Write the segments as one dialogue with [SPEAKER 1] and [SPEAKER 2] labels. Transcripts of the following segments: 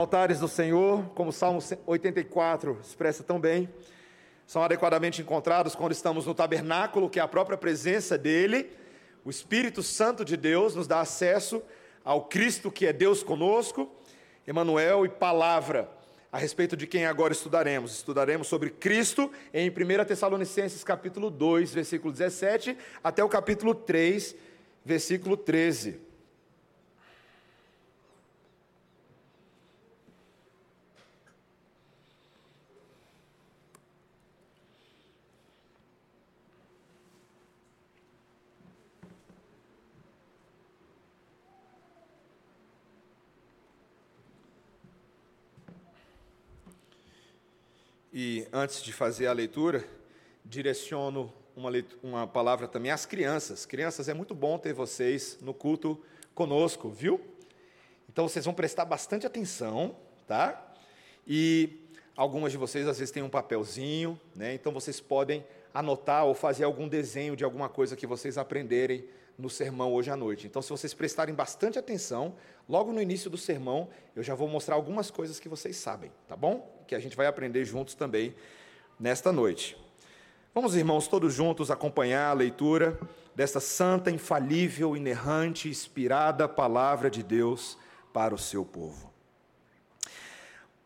[SPEAKER 1] Altares do Senhor, como o Salmo 84 expressa tão bem, são adequadamente encontrados quando estamos no tabernáculo, que é a própria presença dEle. O Espírito Santo de Deus nos dá acesso ao Cristo que é Deus conosco, Emanuel e palavra. A respeito de quem agora estudaremos. Estudaremos sobre Cristo em 1 Tessalonicenses capítulo 2, versículo 17, até o capítulo 3, versículo 13. E antes de fazer a leitura, direciono uma, leitura, uma palavra também às crianças. Crianças, é muito bom ter vocês no culto conosco, viu? Então vocês vão prestar bastante atenção, tá? E algumas de vocês às vezes têm um papelzinho, né? Então vocês podem anotar ou fazer algum desenho de alguma coisa que vocês aprenderem no sermão hoje à noite. Então, se vocês prestarem bastante atenção, logo no início do sermão, eu já vou mostrar algumas coisas que vocês sabem, tá bom? Que a gente vai aprender juntos também nesta noite. Vamos, irmãos, todos juntos acompanhar a leitura desta santa, infalível, inerrante, inspirada palavra de Deus para o seu povo.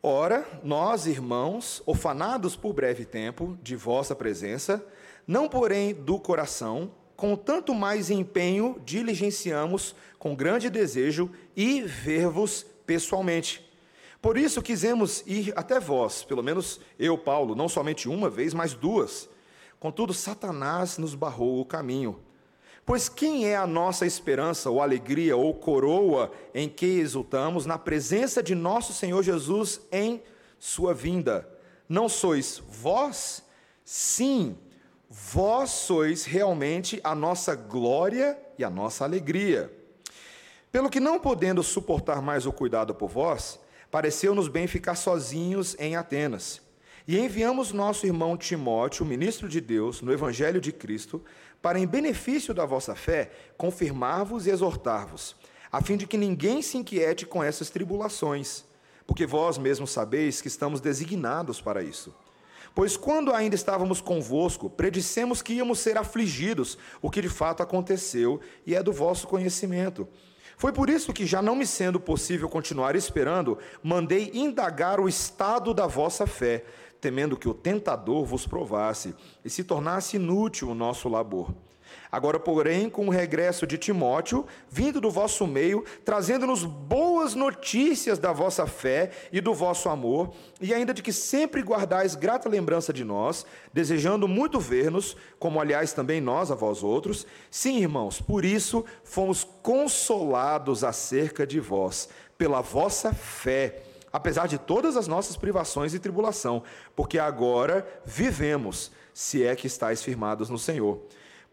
[SPEAKER 1] Ora, nós, irmãos, ofanados por breve tempo de vossa presença, não porém do coração, com tanto mais empenho diligenciamos com grande desejo e ver-vos pessoalmente. Por isso quisemos ir até vós, pelo menos eu, Paulo, não somente uma vez, mas duas. Contudo, Satanás nos barrou o caminho. Pois quem é a nossa esperança, ou alegria, ou coroa em que exultamos na presença de nosso Senhor Jesus em sua vinda? Não sois vós? Sim, Vós sois realmente a nossa glória e a nossa alegria. Pelo que, não podendo suportar mais o cuidado por vós, pareceu-nos bem ficar sozinhos em Atenas. E enviamos nosso irmão Timóteo, ministro de Deus, no Evangelho de Cristo, para, em benefício da vossa fé, confirmar-vos e exortar-vos, a fim de que ninguém se inquiete com essas tribulações, porque vós mesmos sabeis que estamos designados para isso. Pois quando ainda estávamos convosco, predissemos que íamos ser afligidos, o que de fato aconteceu e é do vosso conhecimento. Foi por isso que, já não me sendo possível continuar esperando, mandei indagar o estado da vossa fé, temendo que o tentador vos provasse e se tornasse inútil o nosso labor. Agora, porém, com o regresso de Timóteo, vindo do vosso meio, trazendo-nos boas notícias da vossa fé e do vosso amor, e ainda de que sempre guardais grata lembrança de nós, desejando muito ver-nos, como aliás também nós a vós outros, sim, irmãos, por isso fomos consolados acerca de vós, pela vossa fé apesar de todas as nossas privações e tribulação, porque agora vivemos, se é que estáis firmados no Senhor.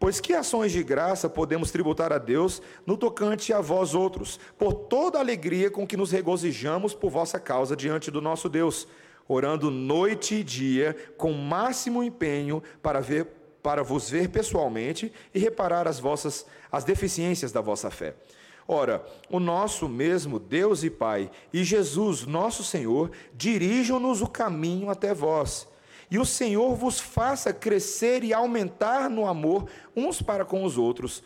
[SPEAKER 1] Pois que ações de graça podemos tributar a Deus no tocante a vós outros, por toda a alegria com que nos regozijamos por vossa causa diante do nosso Deus, orando noite e dia com máximo empenho para ver para vos ver pessoalmente e reparar as vossas as deficiências da vossa fé. Ora, o nosso mesmo Deus e Pai e Jesus, nosso Senhor, dirijam-nos o caminho até vós e o Senhor vos faça crescer e aumentar no amor uns para com os outros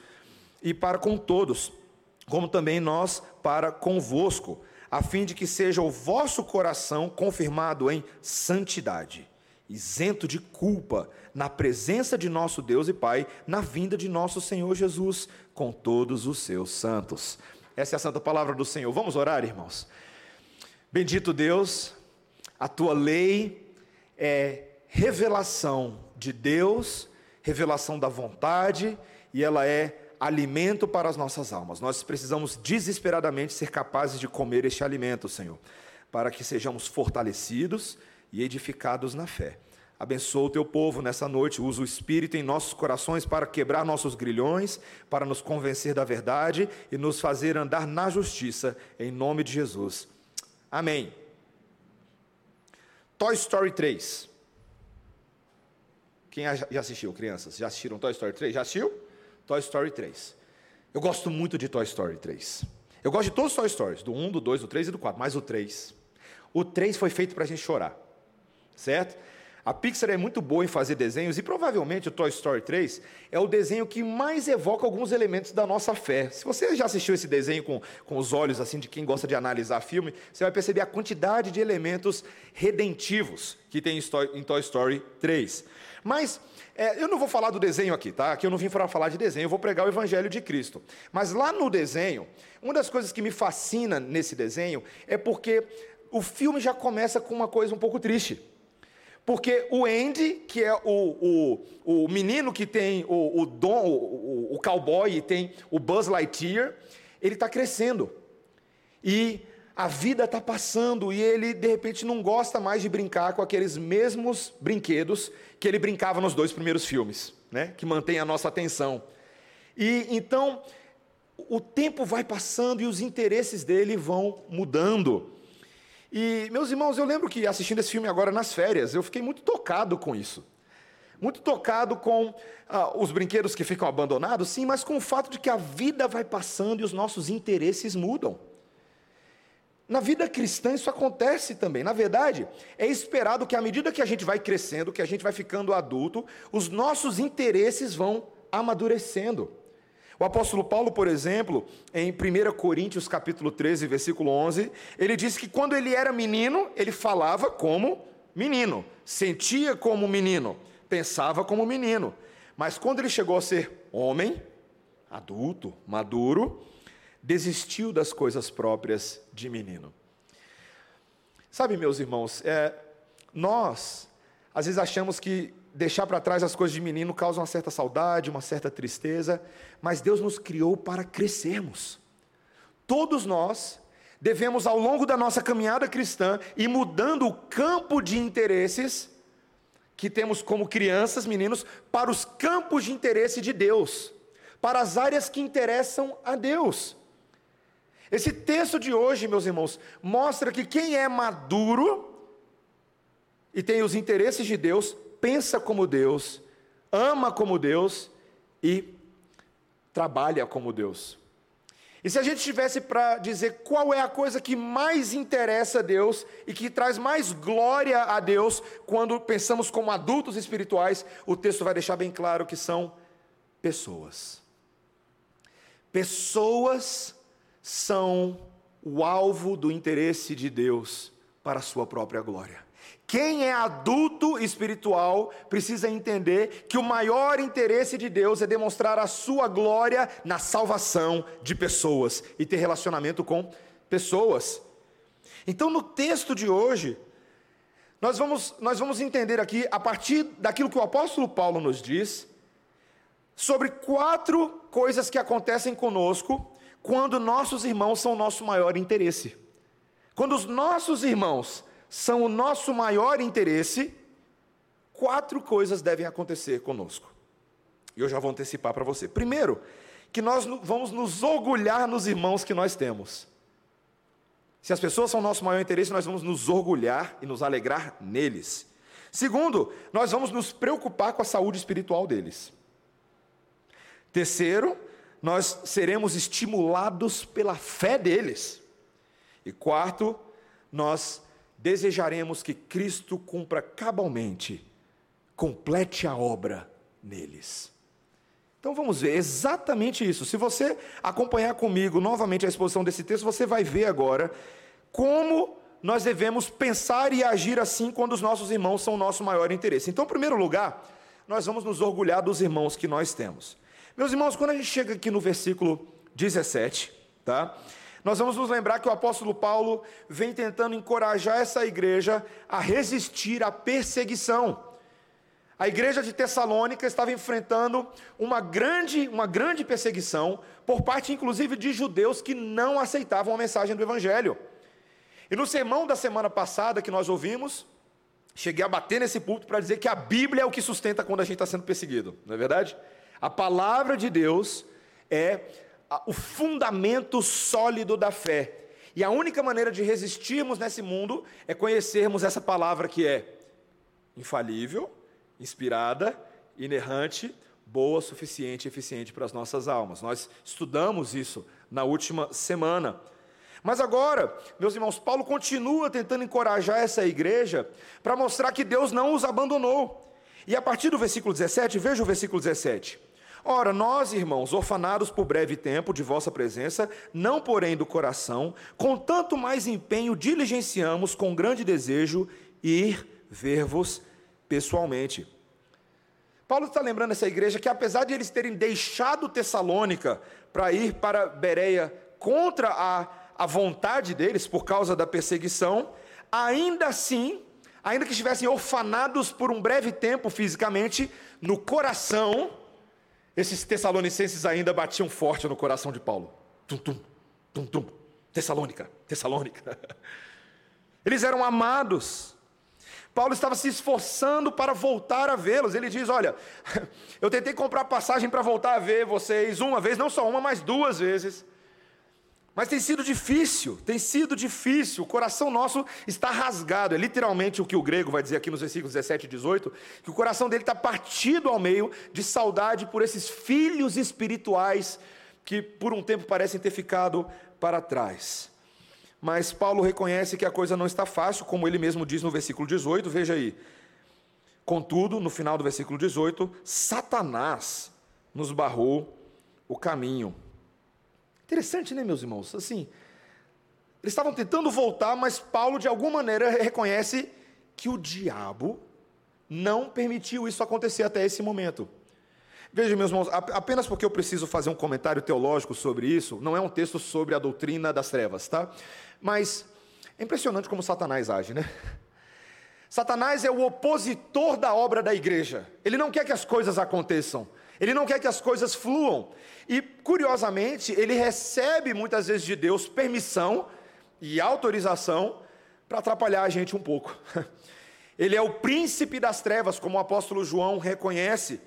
[SPEAKER 1] e para com todos, como também nós para convosco, a fim de que seja o vosso coração confirmado em santidade, isento de culpa, na presença de nosso Deus e Pai, na vinda de nosso Senhor Jesus, com todos os seus santos. Essa é a santa palavra do Senhor. Vamos orar, irmãos. Bendito Deus, a tua lei é revelação de Deus, revelação da vontade, e ela é alimento para as nossas almas. Nós precisamos desesperadamente ser capazes de comer este alimento, Senhor, para que sejamos fortalecidos e edificados na fé. Abençoa o teu povo nessa noite, usa o Espírito em nossos corações para quebrar nossos grilhões, para nos convencer da verdade e nos fazer andar na justiça, em nome de Jesus. Amém. Toy Story 3. Quem já assistiu, crianças? Já assistiram Toy Story 3? Já assistiu? Toy Story 3. Eu gosto muito de Toy Story 3. Eu gosto de todos os Toy Stories, do 1, do 2, do 3 e do 4, mas o 3. O 3 foi feito para a gente chorar, certo? A Pixar é muito boa em fazer desenhos e provavelmente o Toy Story 3 é o desenho que mais evoca alguns elementos da nossa fé. Se você já assistiu esse desenho com, com os olhos assim de quem gosta de analisar filme, você vai perceber a quantidade de elementos redentivos que tem em Toy Story 3. Mas é, eu não vou falar do desenho aqui, tá? Aqui eu não vim para falar de desenho, eu vou pregar o Evangelho de Cristo. Mas lá no desenho, uma das coisas que me fascina nesse desenho é porque o filme já começa com uma coisa um pouco triste. Porque o Andy, que é o, o, o menino que tem o, o dom, o, o cowboy, e tem o Buzz Lightyear, ele está crescendo. E a vida está passando e ele, de repente, não gosta mais de brincar com aqueles mesmos brinquedos que ele brincava nos dois primeiros filmes, né? que mantém a nossa atenção. E então, o tempo vai passando e os interesses dele vão mudando. E, meus irmãos, eu lembro que assistindo esse filme agora nas férias, eu fiquei muito tocado com isso. Muito tocado com ah, os brinquedos que ficam abandonados, sim, mas com o fato de que a vida vai passando e os nossos interesses mudam. Na vida cristã isso acontece também. Na verdade, é esperado que à medida que a gente vai crescendo, que a gente vai ficando adulto, os nossos interesses vão amadurecendo. O apóstolo Paulo, por exemplo, em 1 Coríntios capítulo 13, versículo 11, ele diz que quando ele era menino, ele falava como menino, sentia como menino, pensava como menino. Mas quando ele chegou a ser homem, adulto, maduro, desistiu das coisas próprias de menino. Sabe, meus irmãos, é, nós às vezes achamos que deixar para trás as coisas de menino causa uma certa saudade, uma certa tristeza, mas Deus nos criou para crescermos. Todos nós devemos, ao longo da nossa caminhada cristã, ir mudando o campo de interesses que temos como crianças, meninos, para os campos de interesse de Deus, para as áreas que interessam a Deus. Esse texto de hoje, meus irmãos, mostra que quem é maduro e tem os interesses de Deus pensa como Deus, ama como Deus e trabalha como Deus. E se a gente tivesse para dizer qual é a coisa que mais interessa a Deus e que traz mais glória a Deus quando pensamos como adultos espirituais, o texto vai deixar bem claro que são pessoas. Pessoas são o alvo do interesse de Deus para a sua própria glória. Quem é adulto espiritual precisa entender que o maior interesse de Deus é demonstrar a sua glória na salvação de pessoas e ter relacionamento com pessoas. Então, no texto de hoje, nós vamos, nós vamos entender aqui, a partir daquilo que o apóstolo Paulo nos diz, sobre quatro coisas que acontecem conosco quando nossos irmãos são o nosso maior interesse. Quando os nossos irmãos são o nosso maior interesse, quatro coisas devem acontecer conosco. E eu já vou antecipar para você. Primeiro, que nós vamos nos orgulhar nos irmãos que nós temos. Se as pessoas são o nosso maior interesse, nós vamos nos orgulhar e nos alegrar neles. Segundo, nós vamos nos preocupar com a saúde espiritual deles. Terceiro, nós seremos estimulados pela fé deles. E quarto, nós desejaremos que Cristo cumpra cabalmente, complete a obra neles. Então vamos ver exatamente isso. Se você acompanhar comigo novamente a exposição desse texto, você vai ver agora como nós devemos pensar e agir assim quando os nossos irmãos são o nosso maior interesse. Então, em primeiro lugar, nós vamos nos orgulhar dos irmãos que nós temos. Meus irmãos, quando a gente chega aqui no versículo 17, tá? nós vamos nos lembrar que o apóstolo Paulo vem tentando encorajar essa igreja a resistir à perseguição. A igreja de Tessalônica estava enfrentando uma grande, uma grande perseguição por parte inclusive de judeus que não aceitavam a mensagem do evangelho. E no sermão da semana passada que nós ouvimos, cheguei a bater nesse púlpito para dizer que a Bíblia é o que sustenta quando a gente está sendo perseguido, não é verdade? A palavra de Deus é o fundamento sólido da fé. E a única maneira de resistirmos nesse mundo é conhecermos essa palavra que é infalível, inspirada, inerrante, boa, suficiente e eficiente para as nossas almas. Nós estudamos isso na última semana. Mas agora, meus irmãos, Paulo continua tentando encorajar essa igreja para mostrar que Deus não os abandonou. E a partir do versículo 17, veja o versículo 17. Ora, nós, irmãos, orfanados por breve tempo de vossa presença, não porém do coração, com tanto mais empenho diligenciamos com grande desejo ir ver-vos pessoalmente. Paulo está lembrando essa igreja que, apesar de eles terem deixado Tessalônica para ir para Bereia contra a, a vontade deles, por causa da perseguição, ainda assim, ainda que estivessem orfanados por um breve tempo fisicamente, no coração, esses tessalonicenses ainda batiam forte no coração de Paulo. Tum, tum, tum, tum. Tessalônica, Tessalônica. Eles eram amados. Paulo estava se esforçando para voltar a vê-los. Ele diz: Olha, eu tentei comprar passagem para voltar a ver vocês uma vez, não só uma, mas duas vezes. Mas tem sido difícil, tem sido difícil. O coração nosso está rasgado. É literalmente o que o grego vai dizer aqui nos versículos 17 e 18: que o coração dele está partido ao meio de saudade por esses filhos espirituais que por um tempo parecem ter ficado para trás. Mas Paulo reconhece que a coisa não está fácil, como ele mesmo diz no versículo 18, veja aí. Contudo, no final do versículo 18, Satanás nos barrou o caminho. Interessante, né, meus irmãos? Assim, eles estavam tentando voltar, mas Paulo, de alguma maneira, reconhece que o diabo não permitiu isso acontecer até esse momento. Veja, meus irmãos, apenas porque eu preciso fazer um comentário teológico sobre isso, não é um texto sobre a doutrina das trevas, tá? Mas é impressionante como Satanás age, né? Satanás é o opositor da obra da igreja. Ele não quer que as coisas aconteçam. Ele não quer que as coisas fluam. E, curiosamente, ele recebe muitas vezes de Deus permissão e autorização para atrapalhar a gente um pouco. Ele é o príncipe das trevas, como o apóstolo João reconhece.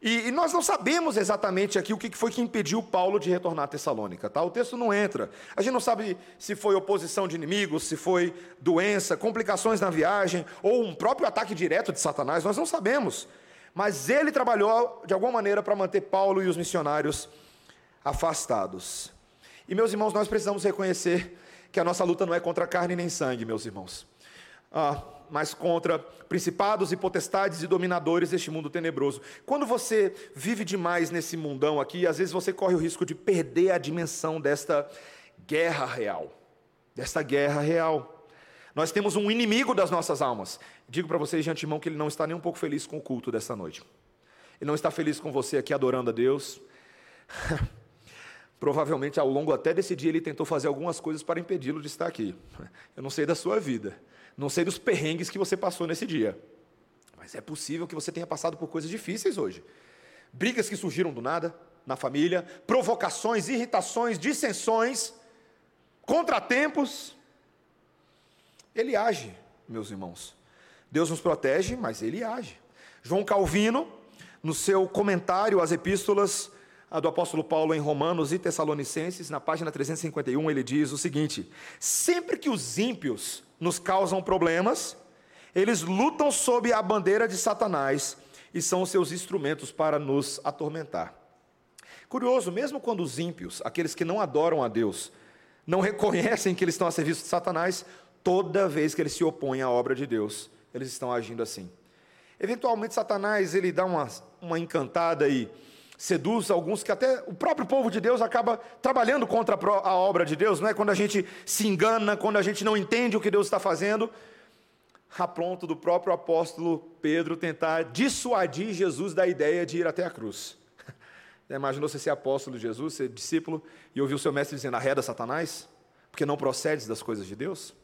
[SPEAKER 1] E, e, nós não sabemos exatamente aqui o que foi que impediu Paulo de retornar a Tessalônica, tá? O texto não entra. A gente não sabe se foi oposição de inimigos, se foi doença, complicações na viagem, ou um próprio ataque direto de Satanás, nós não sabemos. Mas ele trabalhou de alguma maneira para manter Paulo e os missionários afastados. E meus irmãos, nós precisamos reconhecer que a nossa luta não é contra carne nem sangue, meus irmãos. Ah, mas contra principados e potestades e dominadores deste mundo tenebroso. Quando você vive demais nesse mundão aqui, às vezes você corre o risco de perder a dimensão desta guerra real. Desta guerra real. Nós temos um inimigo das nossas almas. Digo para vocês de antemão que ele não está nem um pouco feliz com o culto desta noite. Ele não está feliz com você aqui adorando a Deus. Provavelmente ao longo até desse dia ele tentou fazer algumas coisas para impedi-lo de estar aqui. Eu não sei da sua vida. Não sei dos perrengues que você passou nesse dia. Mas é possível que você tenha passado por coisas difíceis hoje. Brigas que surgiram do nada na família, provocações, irritações, dissensões, contratempos. Ele age, meus irmãos. Deus nos protege, mas ele age. João Calvino, no seu comentário às epístolas do apóstolo Paulo em Romanos e Tessalonicenses, na página 351, ele diz o seguinte: Sempre que os ímpios nos causam problemas, eles lutam sob a bandeira de Satanás e são seus instrumentos para nos atormentar. Curioso, mesmo quando os ímpios, aqueles que não adoram a Deus, não reconhecem que eles estão a serviço de Satanás, toda vez que eles se opõem à obra de Deus, eles estão agindo assim. Eventualmente, Satanás ele dá uma, uma encantada e seduz alguns que até o próprio povo de Deus acaba trabalhando contra a obra de Deus, não é? Quando a gente se engana, quando a gente não entende o que Deus está fazendo, a pronto do próprio apóstolo Pedro tentar dissuadir Jesus da ideia de ir até a cruz. Imaginou você ser apóstolo de Jesus, ser discípulo, e ouvir o seu mestre dizendo, arreda Satanás, porque não procedes das coisas de Deus?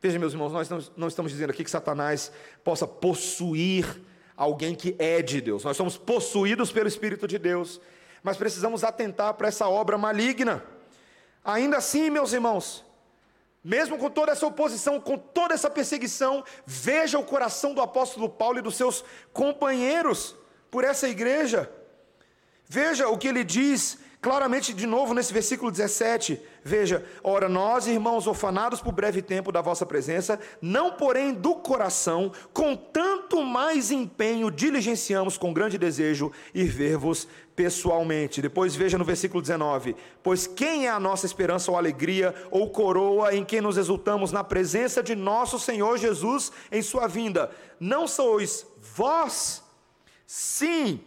[SPEAKER 1] Veja, meus irmãos, nós não estamos dizendo aqui que Satanás possa possuir alguém que é de Deus. Nós somos possuídos pelo Espírito de Deus, mas precisamos atentar para essa obra maligna. Ainda assim, meus irmãos, mesmo com toda essa oposição, com toda essa perseguição, veja o coração do apóstolo Paulo e dos seus companheiros por essa igreja. Veja o que ele diz claramente de novo nesse versículo 17: Veja, ora, nós, irmãos, orfanados por breve tempo da vossa presença, não porém do coração, com tanto mais empenho, diligenciamos com grande desejo ir ver-vos pessoalmente. Depois veja no versículo 19: Pois quem é a nossa esperança ou alegria ou coroa em quem nos exultamos na presença de nosso Senhor Jesus em sua vinda? Não sois vós, sim,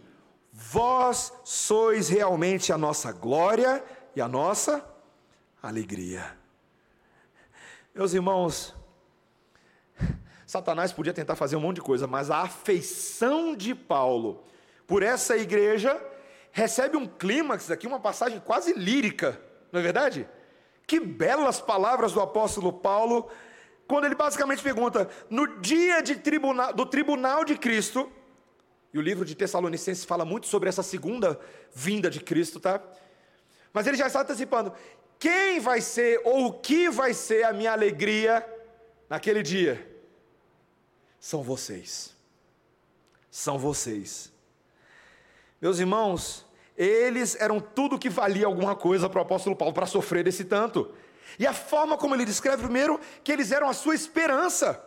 [SPEAKER 1] vós sois realmente a nossa glória e a nossa alegria. Meus irmãos, Satanás podia tentar fazer um monte de coisa, mas a afeição de Paulo por essa igreja recebe um clímax aqui, uma passagem quase lírica, não é verdade? Que belas palavras do apóstolo Paulo, quando ele basicamente pergunta: no dia tribunal, do tribunal de Cristo, e o livro de Tessalonicenses fala muito sobre essa segunda vinda de Cristo, tá? Mas ele já está antecipando: quem vai ser ou o que vai ser a minha alegria naquele dia? São vocês. São vocês. Meus irmãos, eles eram tudo que valia alguma coisa para o apóstolo Paulo para sofrer desse tanto. E a forma como ele descreve, primeiro, que eles eram a sua esperança.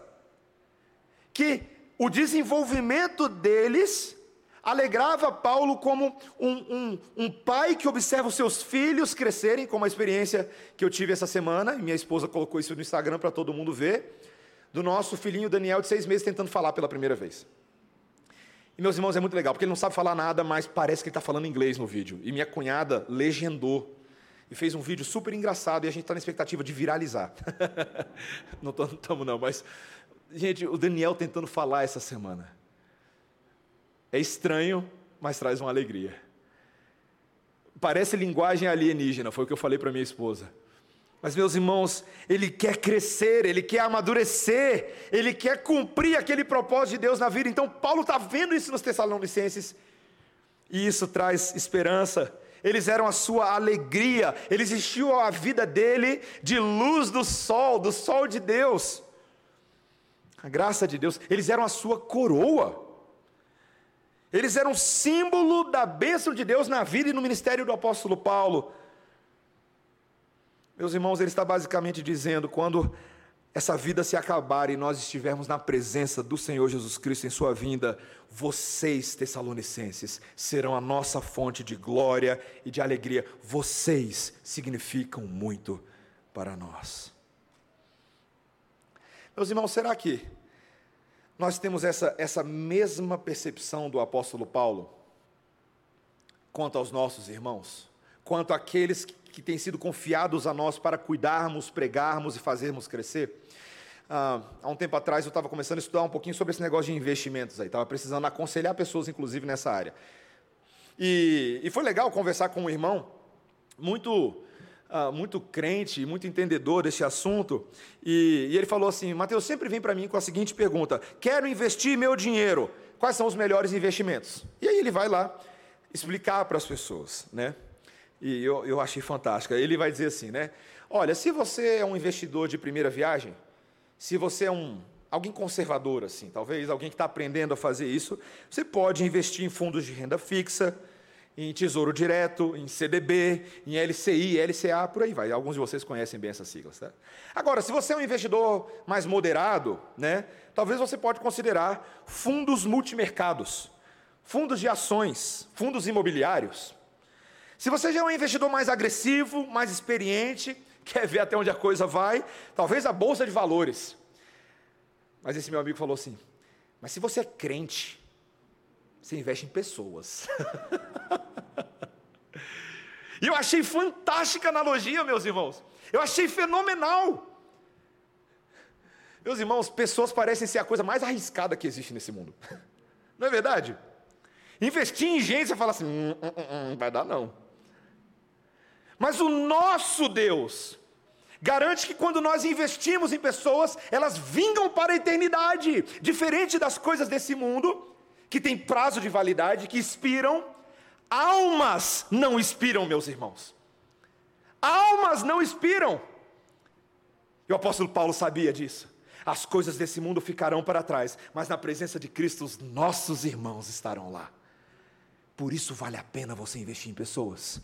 [SPEAKER 1] Que o desenvolvimento deles alegrava Paulo como um, um, um, pai que observa os seus filhos crescerem, como a experiência que eu tive essa semana, e minha esposa colocou isso no Instagram para todo mundo ver, do nosso filhinho Daniel de seis meses tentando falar pela primeira vez. E meus irmãos, é muito legal, porque ele não sabe falar nada, mas parece que ele está falando inglês no vídeo. E minha cunhada legendou e fez um vídeo super engraçado e a gente está na expectativa de viralizar. não estamos não, mas Gente, o Daniel tentando falar essa semana. É estranho, mas traz uma alegria. Parece linguagem alienígena, foi o que eu falei para minha esposa. Mas, meus irmãos, ele quer crescer, ele quer amadurecer, ele quer cumprir aquele propósito de Deus na vida. Então, Paulo está vendo isso nos Tessalonicenses, e isso traz esperança. Eles eram a sua alegria, eles enchiam a vida dele de luz do sol, do sol de Deus a graça de Deus, eles eram a sua coroa. Eles eram símbolo da bênção de Deus na vida e no ministério do apóstolo Paulo. Meus irmãos, ele está basicamente dizendo: quando essa vida se acabar e nós estivermos na presença do Senhor Jesus Cristo em Sua vinda, vocês, Tessalonicenses, serão a nossa fonte de glória e de alegria. Vocês significam muito para nós. Meus irmãos, será que nós temos essa, essa mesma percepção do apóstolo Paulo quanto aos nossos irmãos? Quanto àqueles que, que têm sido confiados a nós para cuidarmos, pregarmos e fazermos crescer? Ah, há um tempo atrás eu estava começando a estudar um pouquinho sobre esse negócio de investimentos aí, estava precisando aconselhar pessoas, inclusive, nessa área. E, e foi legal conversar com um irmão muito ah, muito crente, muito entendedor desse assunto, e, e ele falou assim: Mateus sempre vem para mim com a seguinte pergunta: quero investir meu dinheiro, quais são os melhores investimentos? E aí ele vai lá explicar para as pessoas, né? E eu, eu achei fantástico. Ele vai dizer assim, né? Olha, se você é um investidor de primeira viagem, se você é um alguém conservador assim, talvez alguém que está aprendendo a fazer isso, você pode investir em fundos de renda fixa, em Tesouro Direto, em CDB, em LCI, LCA, por aí vai. Alguns de vocês conhecem bem essas siglas. Tá? Agora, se você é um investidor mais moderado, né, talvez você pode considerar fundos multimercados, fundos de ações, fundos imobiliários. Se você já é um investidor mais agressivo, mais experiente, quer ver até onde a coisa vai, talvez a bolsa de valores. Mas esse meu amigo falou assim: mas se você é crente, você investe em pessoas. e eu achei fantástica a analogia, meus irmãos. Eu achei fenomenal. Meus irmãos, pessoas parecem ser a coisa mais arriscada que existe nesse mundo. Não é verdade? Investir em gente, você fala assim, hum, hum, hum, hum vai dar não. Mas o nosso Deus garante que quando nós investimos em pessoas, elas vingam para a eternidade, diferente das coisas desse mundo, que têm prazo de validade, que expiram, almas não expiram, meus irmãos. Almas não expiram. E o apóstolo Paulo sabia disso. As coisas desse mundo ficarão para trás, mas na presença de Cristo os nossos irmãos estarão lá. Por isso vale a pena você investir em pessoas.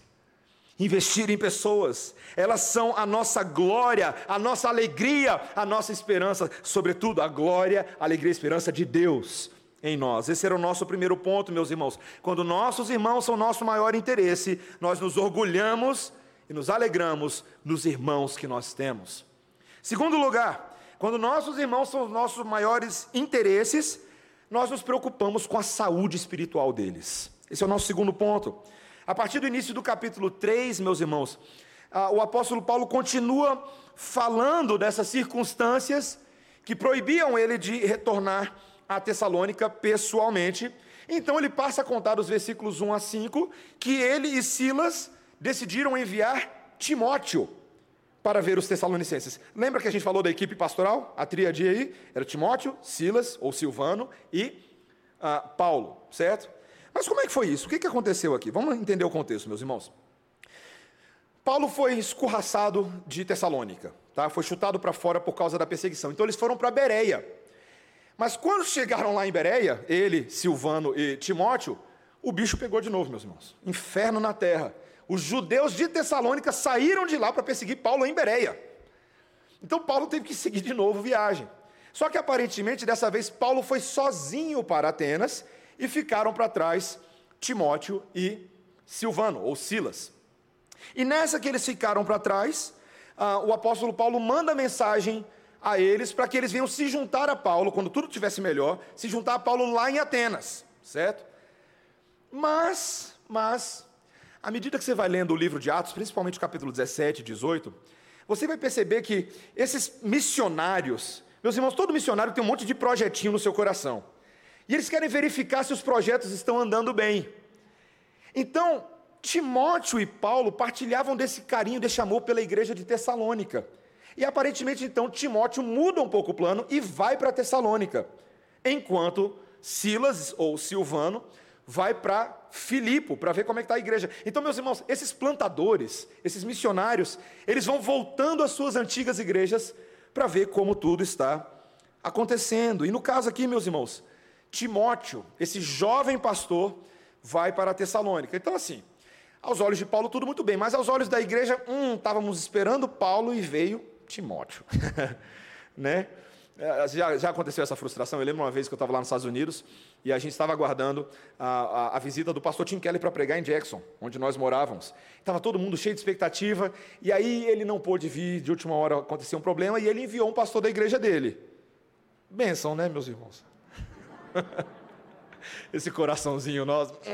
[SPEAKER 1] investir em pessoas. Elas são a nossa glória, a nossa alegria, a nossa esperança, sobretudo a glória, a alegria e a esperança de Deus em nós. Esse era o nosso primeiro ponto, meus irmãos. Quando nossos irmãos são nosso maior interesse, nós nos orgulhamos e nos alegramos nos irmãos que nós temos. Segundo lugar, quando nossos irmãos são os nossos maiores interesses, nós nos preocupamos com a saúde espiritual deles. Esse é o nosso segundo ponto. A partir do início do capítulo 3, meus irmãos, o apóstolo Paulo continua falando dessas circunstâncias que proibiam ele de retornar a Tessalônica pessoalmente. Então ele passa a contar os versículos 1 a 5 que ele e Silas decidiram enviar Timóteo para ver os Tessalonicenses. Lembra que a gente falou da equipe pastoral? A tríade aí era Timóteo, Silas ou Silvano e uh, Paulo, certo? Mas como é que foi isso? O que, que aconteceu aqui? Vamos entender o contexto, meus irmãos. Paulo foi escorraçado de Tessalônica, tá? foi chutado para fora por causa da perseguição. Então eles foram para Bereia. Mas quando chegaram lá em Bereia, ele, Silvano e Timóteo, o bicho pegou de novo, meus irmãos. Inferno na terra. Os judeus de Tessalônica saíram de lá para perseguir Paulo em Bereia. Então Paulo teve que seguir de novo viagem. Só que aparentemente dessa vez Paulo foi sozinho para Atenas e ficaram para trás Timóteo e Silvano, ou Silas. E nessa que eles ficaram para trás, ah, o apóstolo Paulo manda mensagem a eles para que eles venham se juntar a Paulo, quando tudo estivesse melhor, se juntar a Paulo lá em Atenas, certo? Mas, mas, à medida que você vai lendo o livro de Atos, principalmente o capítulo 17 e 18, você vai perceber que esses missionários, meus irmãos, todo missionário tem um monte de projetinho no seu coração. E eles querem verificar se os projetos estão andando bem. Então, Timóteo e Paulo partilhavam desse carinho, desse amor pela igreja de Tessalônica. E aparentemente, então, Timóteo muda um pouco o plano e vai para Tessalônica, enquanto Silas ou Silvano vai para Filipo para ver como é que está a igreja. Então, meus irmãos, esses plantadores, esses missionários, eles vão voltando às suas antigas igrejas para ver como tudo está acontecendo. E no caso aqui, meus irmãos, Timóteo, esse jovem pastor, vai para Tessalônica. Então, assim, aos olhos de Paulo, tudo muito bem, mas aos olhos da igreja, hum, estávamos esperando Paulo e veio Timóteo. né? É, já, já, aconteceu essa frustração. Eu lembro uma vez que eu estava lá nos Estados Unidos e a gente estava aguardando a, a, a, visita do pastor Tim Kelly para pregar em Jackson, onde nós morávamos. Estava todo mundo cheio de expectativa e aí ele não pôde vir, de última hora aconteceu um problema e ele enviou um pastor da igreja dele. Benção, né, meus irmãos? Esse coraçãozinho nosso.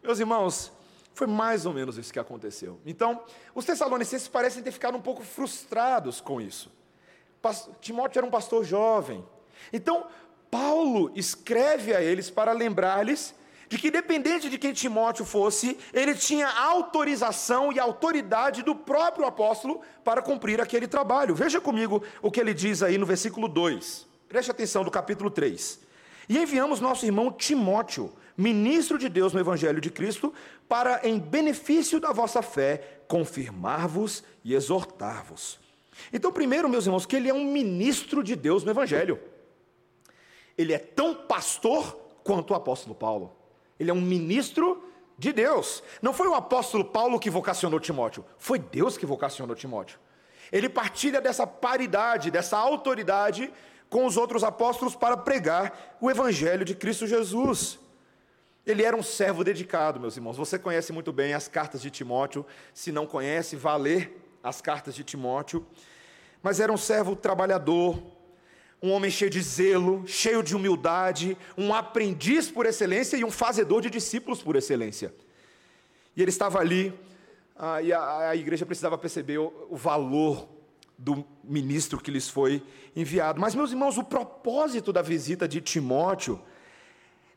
[SPEAKER 1] meus irmãos, foi mais ou menos isso que aconteceu. Então, os tessalonicenses parecem ter ficado um pouco frustrados com isso. Timóteo era um pastor jovem. Então, Paulo escreve a eles para lembrar-lhes de que, dependente de quem Timóteo fosse, ele tinha autorização e autoridade do próprio apóstolo para cumprir aquele trabalho. Veja comigo o que ele diz aí no versículo 2. Preste atenção do capítulo 3. E enviamos nosso irmão Timóteo ministro de Deus no Evangelho de Cristo, para, em benefício da vossa fé, confirmar-vos e exortar-vos. Então, primeiro, meus irmãos, que ele é um ministro de Deus no Evangelho. Ele é tão pastor quanto o apóstolo Paulo. Ele é um ministro de Deus. Não foi o apóstolo Paulo que vocacionou Timóteo, foi Deus que vocacionou Timóteo. Ele partilha dessa paridade, dessa autoridade com os outros apóstolos para pregar o evangelho de Cristo Jesus. Ele era um servo dedicado, meus irmãos. Você conhece muito bem as cartas de Timóteo. Se não conhece, vá ler as cartas de Timóteo. Mas era um servo trabalhador, um homem cheio de zelo, cheio de humildade, um aprendiz por excelência e um fazedor de discípulos por excelência. E ele estava ali, ah, e a, igreja precisava perceber o valor do ministro que lhes foi enviado. Mas, meus irmãos, o propósito da visita de Timóteo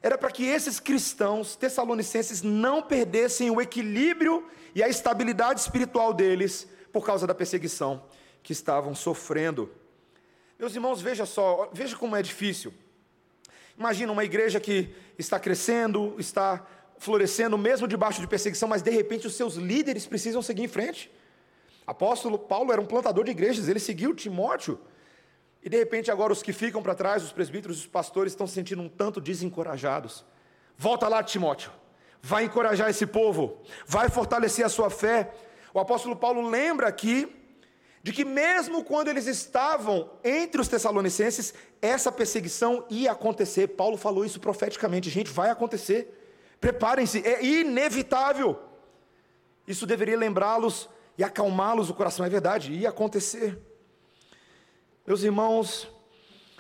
[SPEAKER 1] era para que esses cristãos tessalonicenses não perdessem o equilíbrio e a estabilidade espiritual deles por causa da perseguição que estavam sofrendo. Meus irmãos, veja só, veja como é difícil. Imagina uma igreja que está crescendo, está florescendo, mesmo debaixo de perseguição, mas de repente os seus líderes precisam seguir em frente. Apóstolo Paulo era um plantador de igrejas, ele seguiu Timóteo e de repente agora os que ficam para trás, os presbíteros, os pastores estão se sentindo um tanto desencorajados. Volta lá, Timóteo. vai encorajar esse povo, vai fortalecer a sua fé. O apóstolo Paulo lembra aqui de que, mesmo quando eles estavam entre os Tessalonicenses, essa perseguição ia acontecer. Paulo falou isso profeticamente: gente, vai acontecer. Preparem-se, é inevitável. Isso deveria lembrá-los e acalmá-los o coração, é verdade, ia acontecer. Meus irmãos,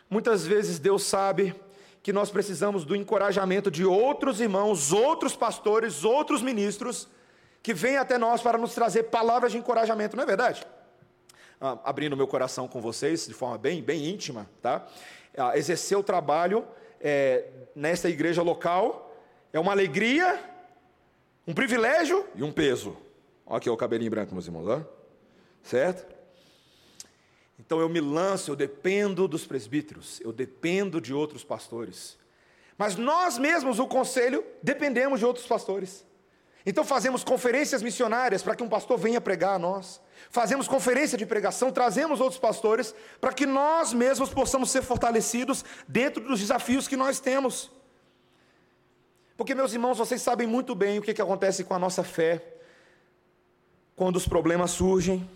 [SPEAKER 1] muitas vezes Deus sabe que nós precisamos do encorajamento de outros irmãos, outros pastores, outros ministros, que vêm até nós para nos trazer palavras de encorajamento, não é verdade? Ah, abrindo meu coração com vocês, de forma bem, bem íntima, tá? Ah, exercer o trabalho é, nesta igreja local é uma alegria, um privilégio e um peso. Olha aqui o cabelinho branco, meus irmãos, ó. certo? Então eu me lanço, eu dependo dos presbíteros, eu dependo de outros pastores. Mas nós mesmos, o conselho, dependemos de outros pastores. Então fazemos conferências missionárias para que um pastor venha pregar a nós. Fazemos conferência de pregação, trazemos outros pastores para que nós mesmos possamos ser fortalecidos dentro dos desafios que nós temos. Porque, meus irmãos, vocês sabem muito bem o que, que acontece com a nossa fé quando os problemas surgem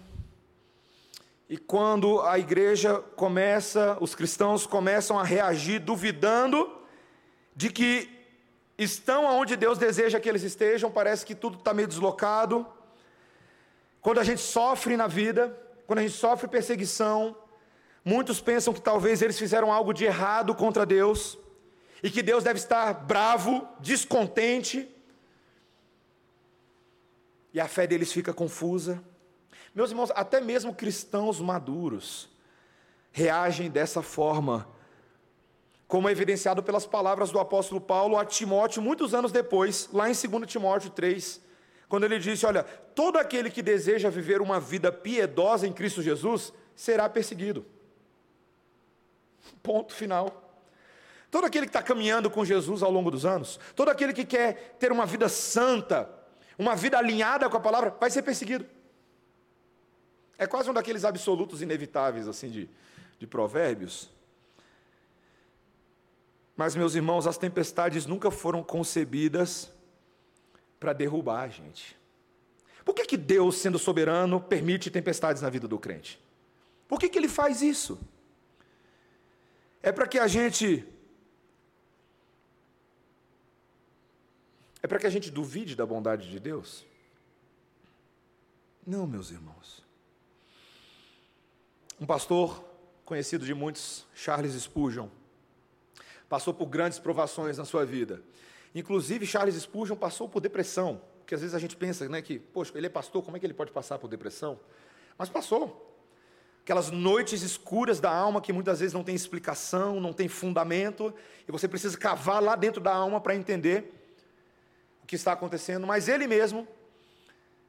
[SPEAKER 1] e quando a igreja começa, os cristãos começam a reagir duvidando de que estão aonde Deus deseja que eles estejam, parece que tudo está meio deslocado. Quando a gente sofre na vida, quando a gente sofre perseguição, muitos pensam que talvez eles fizeram algo de errado contra Deus e que Deus deve estar bravo, descontente, e a fé deles fica confusa. Meus irmãos, até mesmo cristãos maduros reagem dessa forma, como é evidenciado pelas palavras do apóstolo Paulo a Timóteo, muitos anos depois, lá em 2 Timóteo 3, quando ele disse: Olha, todo aquele que deseja viver uma vida piedosa em Cristo Jesus será perseguido. Ponto final. Todo aquele que está caminhando com Jesus ao longo dos anos, todo aquele que quer ter uma vida santa, uma vida alinhada com a palavra, vai ser perseguido. É quase um daqueles absolutos inevitáveis, assim, de, de provérbios. Mas, meus irmãos, as tempestades nunca foram concebidas para derrubar a gente. Por que, que Deus, sendo soberano, permite tempestades na vida do crente? Por que, que Ele faz isso? É para que a gente. É para que a gente duvide da bondade de Deus? Não, meus irmãos. Um pastor conhecido de muitos, Charles Spurgeon, passou por grandes provações na sua vida. Inclusive, Charles Spurgeon passou por depressão, porque às vezes a gente pensa né, que, poxa, ele é pastor, como é que ele pode passar por depressão? Mas passou. Aquelas noites escuras da alma que muitas vezes não tem explicação, não tem fundamento, e você precisa cavar lá dentro da alma para entender o que está acontecendo. Mas ele mesmo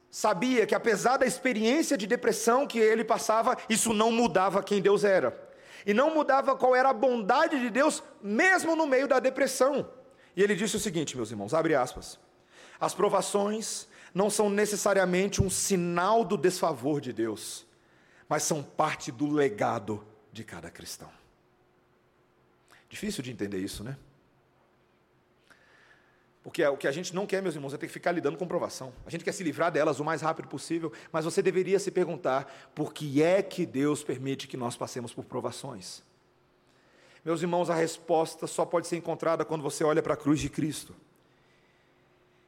[SPEAKER 1] sabia que apesar da experiência de depressão que ele passava, isso não mudava quem Deus era. E não mudava qual era a bondade de Deus, mesmo no meio da depressão. E ele disse o seguinte, meus irmãos, abre aspas. As provações não são necessariamente um sinal do desfavor de Deus, mas são parte do legado de cada cristão. Difícil de entender isso, né? Porque o que a gente não quer, meus irmãos, é ter que ficar lidando com provação. A gente quer se livrar delas o mais rápido possível, mas você deveria se perguntar por que é que Deus permite que nós passemos por provações. Meus irmãos, a resposta só pode ser encontrada quando você olha para a cruz de Cristo.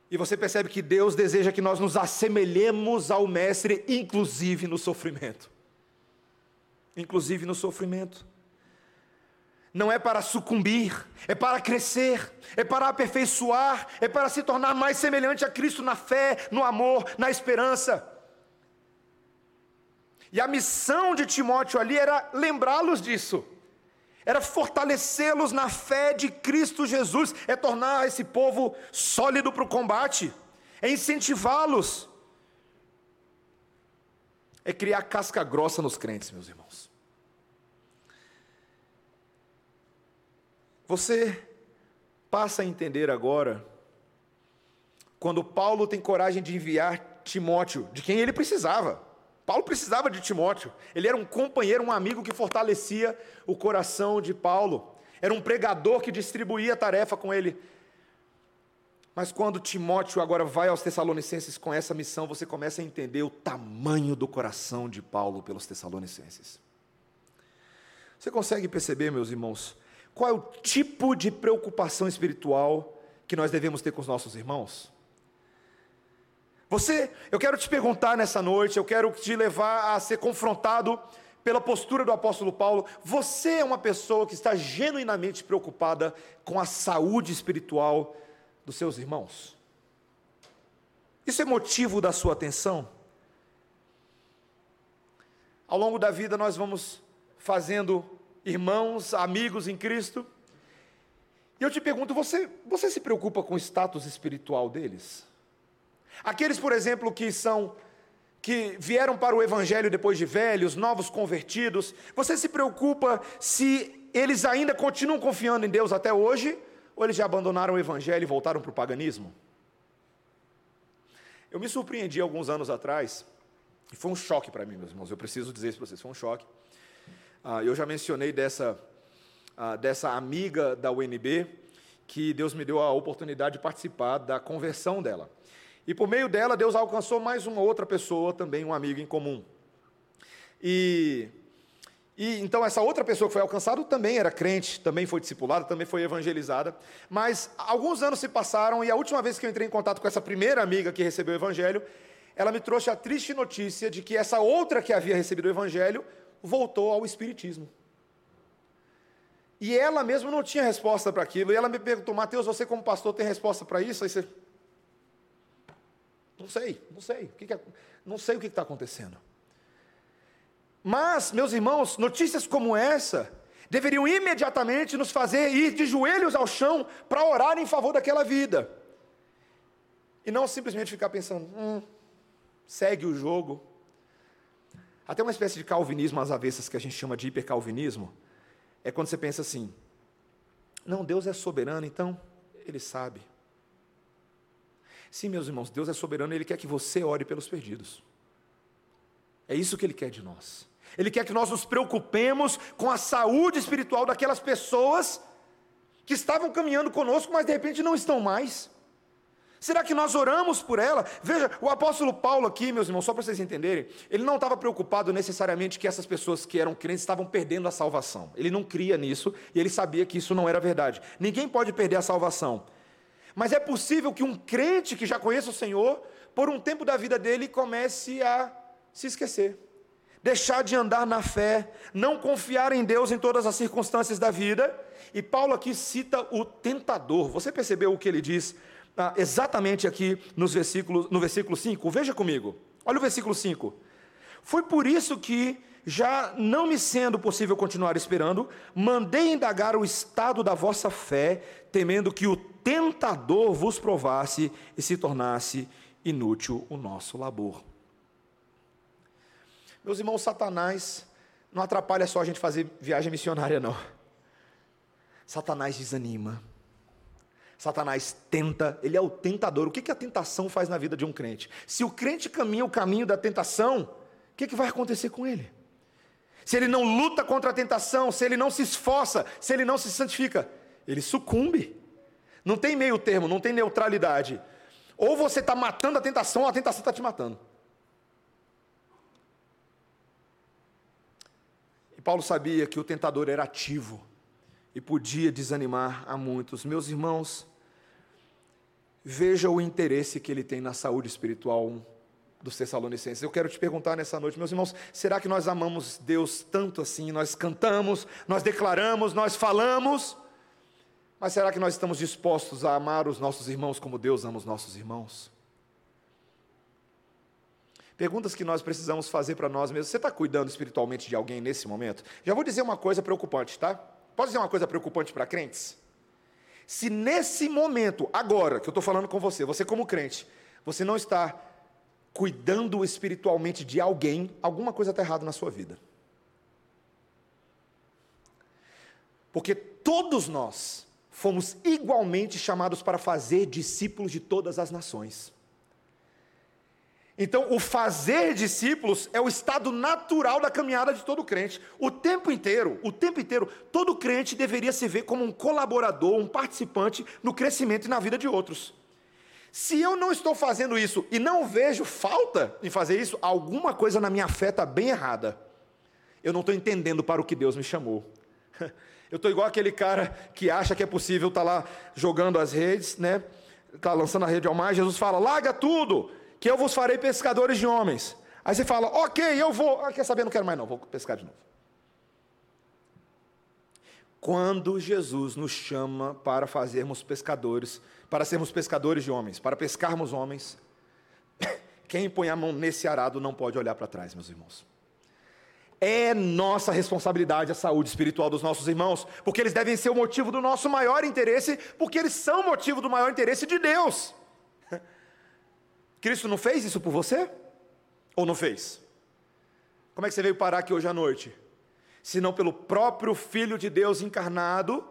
[SPEAKER 1] E você percebe que Deus deseja que nós nos assemelhemos ao Mestre, inclusive no sofrimento. Inclusive no sofrimento não é para sucumbir, é para crescer, é para aperfeiçoar, é para se tornar mais semelhante a Cristo na fé, no amor, na esperança. E a missão de Timóteo ali era lembrá-los disso, era fortalecê-los na fé de Cristo Jesus, é tornar esse povo sólido para o combate, é incentivá-los, é criar casca grossa nos crentes, meus irmãos. Você passa a entender agora, quando Paulo tem coragem de enviar Timóteo, de quem ele precisava. Paulo precisava de Timóteo, ele era um companheiro, um amigo que fortalecia o coração de Paulo, era um pregador que distribuía a tarefa com ele. Mas quando Timóteo agora vai aos Tessalonicenses com essa missão, você começa a entender o tamanho do coração de Paulo pelos Tessalonicenses. Você consegue perceber, meus irmãos, qual é o tipo de preocupação espiritual que nós devemos ter com os nossos irmãos? Você, eu quero te perguntar nessa noite, eu quero te levar a ser confrontado pela postura do apóstolo Paulo. Você é uma pessoa que está genuinamente preocupada com a saúde espiritual dos seus irmãos? Isso é motivo da sua atenção? Ao longo da vida nós vamos fazendo irmãos, amigos em Cristo. E eu te pergunto, você, você se preocupa com o status espiritual deles? Aqueles, por exemplo, que são que vieram para o evangelho depois de velhos, novos convertidos, você se preocupa se eles ainda continuam confiando em Deus até hoje ou eles já abandonaram o evangelho e voltaram para o paganismo? Eu me surpreendi alguns anos atrás, e foi um choque para mim, meus irmãos, eu preciso dizer isso para vocês, foi um choque. Ah, eu já mencionei dessa, ah, dessa amiga da UNB, que Deus me deu a oportunidade de participar da conversão dela. E por meio dela, Deus alcançou mais uma outra pessoa, também um amigo em comum. E, e então essa outra pessoa que foi alcançada também era crente, também foi discipulada, também foi evangelizada. Mas alguns anos se passaram e a última vez que eu entrei em contato com essa primeira amiga que recebeu o evangelho, ela me trouxe a triste notícia de que essa outra que havia recebido o evangelho voltou ao espiritismo. E ela mesma não tinha resposta para aquilo. E ela me perguntou, Mateus, você como pastor tem resposta para isso? Aí você, não sei, não sei. O que que é, não sei o que está acontecendo. Mas, meus irmãos, notícias como essa deveriam imediatamente nos fazer ir de joelhos ao chão para orar em favor daquela vida. E não simplesmente ficar pensando, hum, segue o jogo. Até uma espécie de calvinismo às avessas que a gente chama de hipercalvinismo. É quando você pensa assim: não, Deus é soberano, então Ele sabe. Sim, meus irmãos, Deus é soberano, Ele quer que você ore pelos perdidos. É isso que Ele quer de nós. Ele quer que nós nos preocupemos com a saúde espiritual daquelas pessoas que estavam caminhando conosco, mas de repente não estão mais. Será que nós oramos por ela? Veja, o apóstolo Paulo aqui, meus irmãos, só para vocês entenderem, ele não estava preocupado necessariamente que essas pessoas que eram crentes estavam perdendo a salvação. Ele não cria nisso e ele sabia que isso não era verdade. Ninguém pode perder a salvação. Mas é possível que um crente que já conheça o Senhor, por um tempo da vida dele, comece a se esquecer, deixar de andar na fé, não confiar em Deus em todas as circunstâncias da vida. E Paulo aqui cita o tentador. Você percebeu o que ele diz exatamente aqui nos versículos, no versículo 5? Veja comigo. Olha o versículo 5. Foi por isso que, já não me sendo possível continuar esperando, mandei indagar o estado da vossa fé, temendo que o tentador vos provasse e se tornasse inútil o nosso labor. Meus irmãos, Satanás não atrapalha só a gente fazer viagem missionária, não. Satanás desanima. Satanás tenta, ele é o tentador. O que, que a tentação faz na vida de um crente? Se o crente caminha o caminho da tentação, o que, que vai acontecer com ele? Se ele não luta contra a tentação, se ele não se esforça, se ele não se santifica, ele sucumbe. Não tem meio termo, não tem neutralidade. Ou você está matando a tentação, ou a tentação está te matando. E Paulo sabia que o tentador era ativo e podia desanimar a muitos. Meus irmãos, veja o interesse que ele tem na saúde espiritual dos Tessalonicenses. Eu quero te perguntar nessa noite, meus irmãos, será que nós amamos Deus tanto assim? Nós cantamos, nós declaramos, nós falamos, mas será que nós estamos dispostos a amar os nossos irmãos como Deus ama os nossos irmãos? Perguntas que nós precisamos fazer para nós mesmos. Você está cuidando espiritualmente de alguém nesse momento? Já vou dizer uma coisa preocupante, tá? Pode dizer uma coisa preocupante para crentes? Se nesse momento, agora que eu estou falando com você, você como crente, você não está cuidando espiritualmente de alguém, alguma coisa está errada na sua vida. Porque todos nós fomos igualmente chamados para fazer discípulos de todas as nações. Então, o fazer discípulos é o estado natural da caminhada de todo crente. O tempo inteiro, o tempo inteiro, todo crente deveria se ver como um colaborador, um participante no crescimento e na vida de outros. Se eu não estou fazendo isso e não vejo falta em fazer isso, alguma coisa na minha fé está bem errada. Eu não estou entendendo para o que Deus me chamou. Eu estou igual aquele cara que acha que é possível estar tá lá jogando as redes, né? Está lançando a rede ao mar. Jesus fala: larga tudo, que eu vos farei pescadores de homens. Aí você fala: ok, eu vou. Ah, quer saber? Não quero mais, não, vou pescar de novo. Quando Jesus nos chama para fazermos pescadores, para sermos pescadores de homens, para pescarmos homens, quem põe a mão nesse arado não pode olhar para trás, meus irmãos. É nossa responsabilidade a saúde espiritual dos nossos irmãos, porque eles devem ser o motivo do nosso maior interesse, porque eles são o motivo do maior interesse de Deus. Cristo não fez isso por você? Ou não fez? Como é que você veio parar aqui hoje à noite? senão pelo próprio Filho de Deus encarnado,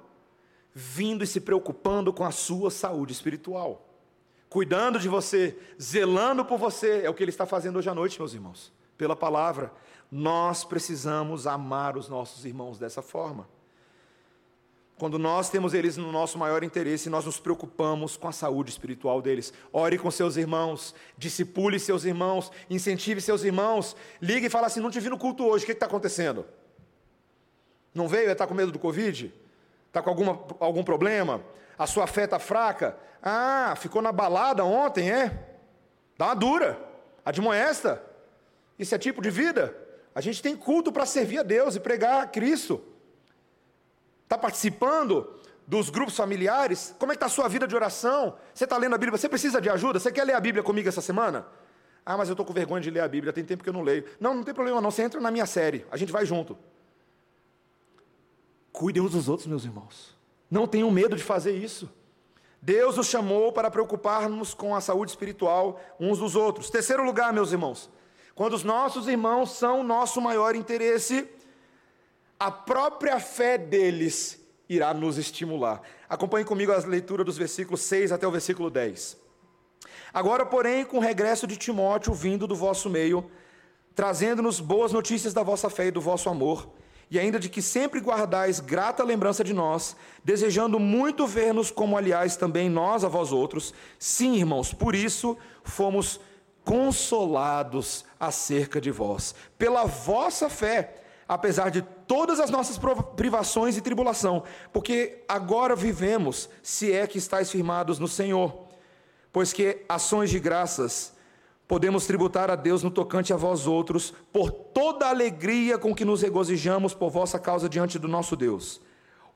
[SPEAKER 1] vindo e se preocupando com a sua saúde espiritual, cuidando de você, zelando por você, é o que Ele está fazendo hoje à noite, meus irmãos, pela palavra. Nós precisamos amar os nossos irmãos dessa forma. Quando nós temos eles no nosso maior interesse, nós nos preocupamos com a saúde espiritual deles. Ore com seus irmãos, discipule seus irmãos, incentive seus irmãos. Ligue e fala assim: não te vi no culto hoje, o que está acontecendo? Não veio? Está com medo do Covid? Está com alguma, algum problema? A sua fé está fraca? Ah, ficou na balada ontem, é? Dá uma dura, admoesta. Isso é tipo de vida? A gente tem culto para servir a Deus e pregar a Cristo. Está participando dos grupos familiares? Como é que está a sua vida de oração? Você está lendo a Bíblia? Você precisa de ajuda? Você quer ler a Bíblia comigo essa semana? Ah, mas eu estou com vergonha de ler a Bíblia, tem tempo que eu não leio. Não, não tem problema não, você entra na minha série, a gente vai junto. Cuidem uns dos outros, meus irmãos. Não tenham medo de fazer isso. Deus nos chamou para preocuparmos com a saúde espiritual uns dos outros. Terceiro lugar, meus irmãos, quando os nossos irmãos são nosso maior interesse, a própria fé deles irá nos estimular. Acompanhe comigo a leitura dos versículos 6 até o versículo 10. Agora, porém, com o regresso de Timóteo vindo do vosso meio, trazendo-nos boas notícias da vossa fé e do vosso amor, e ainda de que sempre guardais grata lembrança de nós, desejando muito ver-nos, como aliás também nós a vós outros. Sim, irmãos, por isso fomos consolados acerca de vós, pela vossa fé, apesar de todas as nossas privações e tribulação, porque agora vivemos, se é que estáis firmados no Senhor, pois que ações de graças podemos tributar a Deus no tocante a vós outros, por toda a alegria com que nos regozijamos por vossa causa diante do nosso Deus,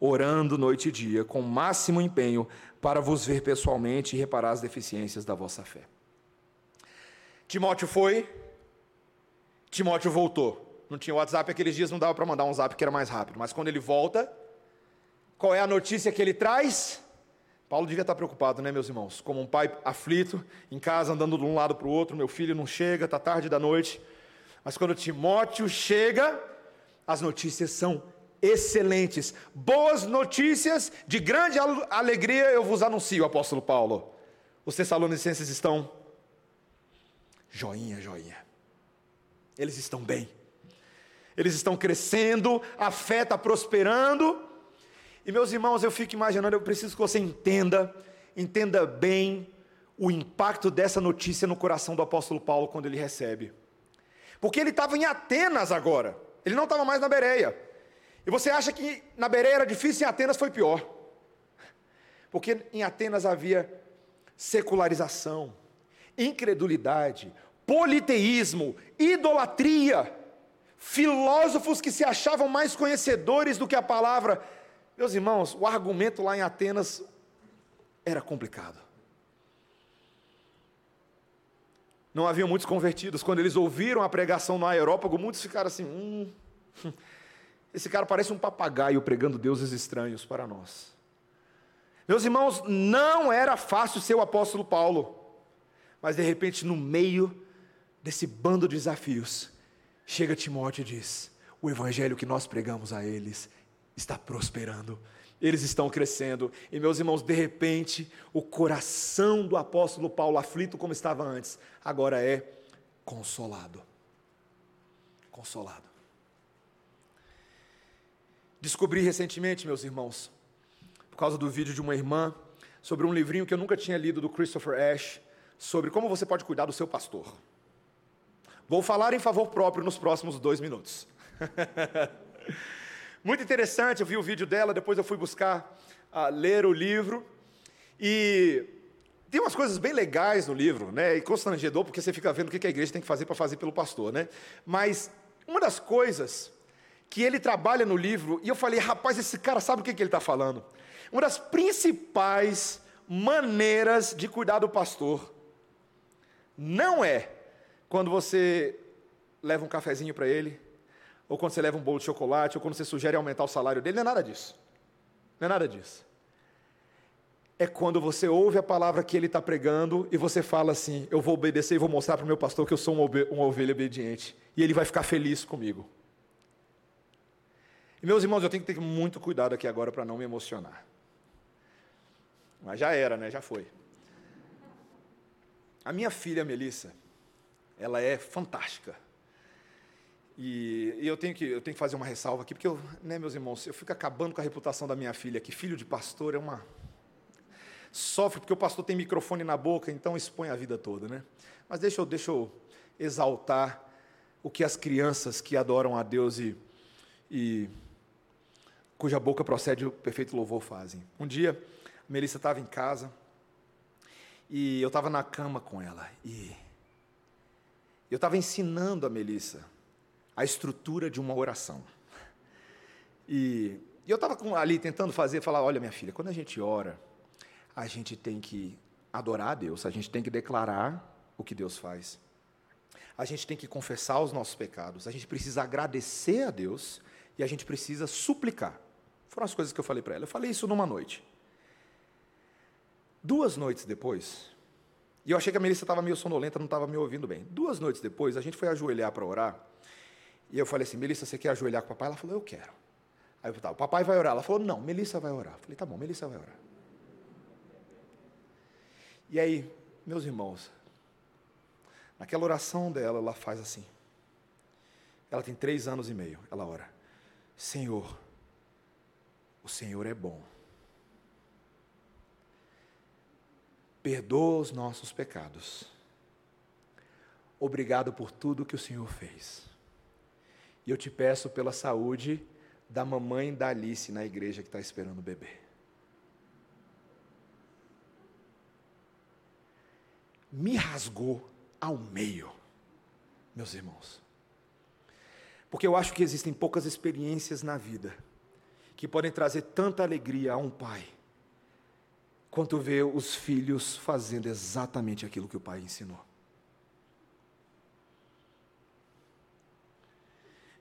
[SPEAKER 1] orando noite e dia, com máximo empenho, para vos ver pessoalmente e reparar as deficiências da vossa fé. Timóteo foi, Timóteo voltou. Não tinha WhatsApp aqueles dias, não dava para mandar um zap que era mais rápido, mas quando ele volta, qual é a notícia que ele traz? Paulo devia estar preocupado, né, meus irmãos? Como um pai aflito, em casa andando de um lado para o outro, meu filho não chega, está tarde da noite. Mas quando Timóteo chega, as notícias são excelentes. Boas notícias, de grande alegria eu vos anuncio, apóstolo Paulo. Os tessalonicenses estão joinha, joinha. Eles estão bem. Eles estão crescendo, a fé está prosperando e meus irmãos, eu fico imaginando, eu preciso que você entenda, entenda bem o impacto dessa notícia no coração do apóstolo Paulo quando ele recebe. Porque ele estava em Atenas agora, ele não estava mais na Bereia. E você acha que na Bereia era difícil, em Atenas foi pior. Porque em Atenas havia secularização, incredulidade, politeísmo, idolatria, filósofos que se achavam mais conhecedores do que a palavra meus irmãos, o argumento lá em Atenas era complicado. Não havia muitos convertidos. Quando eles ouviram a pregação no aerópago, muitos ficaram assim: hum, esse cara parece um papagaio pregando deuses estranhos para nós. Meus irmãos, não era fácil ser o apóstolo Paulo, mas de repente, no meio desse bando de desafios, chega Timóteo e diz: o evangelho que nós pregamos a eles está prosperando, eles estão crescendo. E meus irmãos, de repente, o coração do apóstolo Paulo, aflito como estava antes, agora é consolado. Consolado. Descobri recentemente, meus irmãos, por causa do vídeo de uma irmã, sobre um livrinho que eu nunca tinha lido do Christopher Ash, sobre como você pode cuidar do seu pastor. Vou falar em favor próprio nos próximos dois minutos. Muito interessante, eu vi o vídeo dela, depois eu fui buscar uh, ler o livro. E tem umas coisas bem legais no livro, né? E constrangedor, porque você fica vendo o que a igreja tem que fazer para fazer pelo pastor, né? Mas uma das coisas que ele trabalha no livro, e eu falei, rapaz, esse cara sabe o que ele está falando. Uma das principais maneiras de cuidar do pastor não é quando você leva um cafezinho para ele, ou quando você leva um bolo de chocolate, ou quando você sugere aumentar o salário dele, não é nada disso. Não é nada disso. É quando você ouve a palavra que ele está pregando e você fala assim: Eu vou obedecer e vou mostrar para o meu pastor que eu sou uma ovelha obediente. E ele vai ficar feliz comigo. E meus irmãos, eu tenho que ter muito cuidado aqui agora para não me emocionar. Mas já era, né? Já foi. A minha filha Melissa, ela é fantástica. E, e, eu, tenho que, eu tenho que fazer uma ressalva aqui, porque, eu, né, meus irmãos, eu fico acabando com a reputação da minha filha, que filho de pastor é uma. Sofre porque o pastor tem microfone na boca, então expõe a vida toda, né? Mas deixa eu, deixa eu exaltar o que as crianças que adoram a Deus e, e cuja boca procede o perfeito louvor fazem. Um dia, a Melissa estava em casa e eu estava na cama com ela e eu estava ensinando a Melissa a estrutura de uma oração. E, e eu estava ali tentando fazer, falar, olha minha filha, quando a gente ora, a gente tem que adorar a Deus, a gente tem que declarar o que Deus faz. A gente tem que confessar os nossos pecados, a gente precisa agradecer a Deus e a gente precisa suplicar. Foram as coisas que eu falei para ela. Eu falei isso numa noite. Duas noites depois, e eu achei que a Melissa estava meio sonolenta, não estava me ouvindo bem. Duas noites depois, a gente foi ajoelhar para orar. E eu falei assim: Melissa, você quer ajoelhar com o papai? Ela falou: Eu quero. Aí eu falei: tá, o papai vai orar. Ela falou: Não, Melissa vai orar. Eu falei: Tá bom, Melissa vai orar. E aí, meus irmãos, naquela oração dela, ela faz assim. Ela tem três anos e meio. Ela ora: Senhor, o Senhor é bom. Perdoa os nossos pecados. Obrigado por tudo que o Senhor fez. E eu te peço pela saúde da mamãe da Alice na igreja que está esperando o bebê. Me rasgou ao meio, meus irmãos. Porque eu acho que existem poucas experiências na vida que podem trazer tanta alegria a um pai, quanto ver os filhos fazendo exatamente aquilo que o pai ensinou.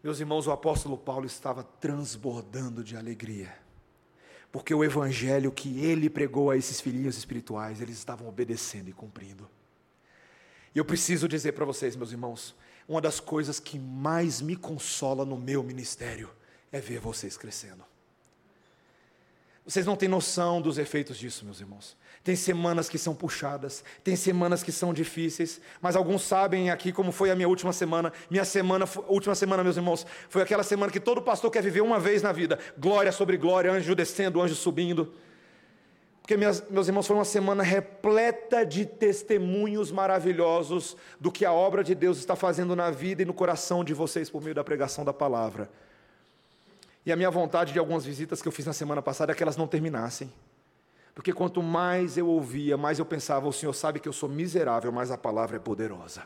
[SPEAKER 1] Meus irmãos, o apóstolo Paulo estava transbordando de alegria, porque o evangelho que ele pregou a esses filhinhos espirituais, eles estavam obedecendo e cumprindo. E eu preciso dizer para vocês, meus irmãos, uma das coisas que mais me consola no meu ministério é ver vocês crescendo. Vocês não têm noção dos efeitos disso, meus irmãos. Tem semanas que são puxadas, tem semanas que são difíceis, mas alguns sabem aqui como foi a minha última semana. Minha semana, última semana, meus irmãos, foi aquela semana que todo pastor quer viver uma vez na vida: glória sobre glória, anjo descendo, anjo subindo. Porque, minhas, meus irmãos, foi uma semana repleta de testemunhos maravilhosos do que a obra de Deus está fazendo na vida e no coração de vocês por meio da pregação da palavra. E a minha vontade de algumas visitas que eu fiz na semana passada é que elas não terminassem. Porque quanto mais eu ouvia, mais eu pensava: o Senhor sabe que eu sou miserável, mas a palavra é poderosa.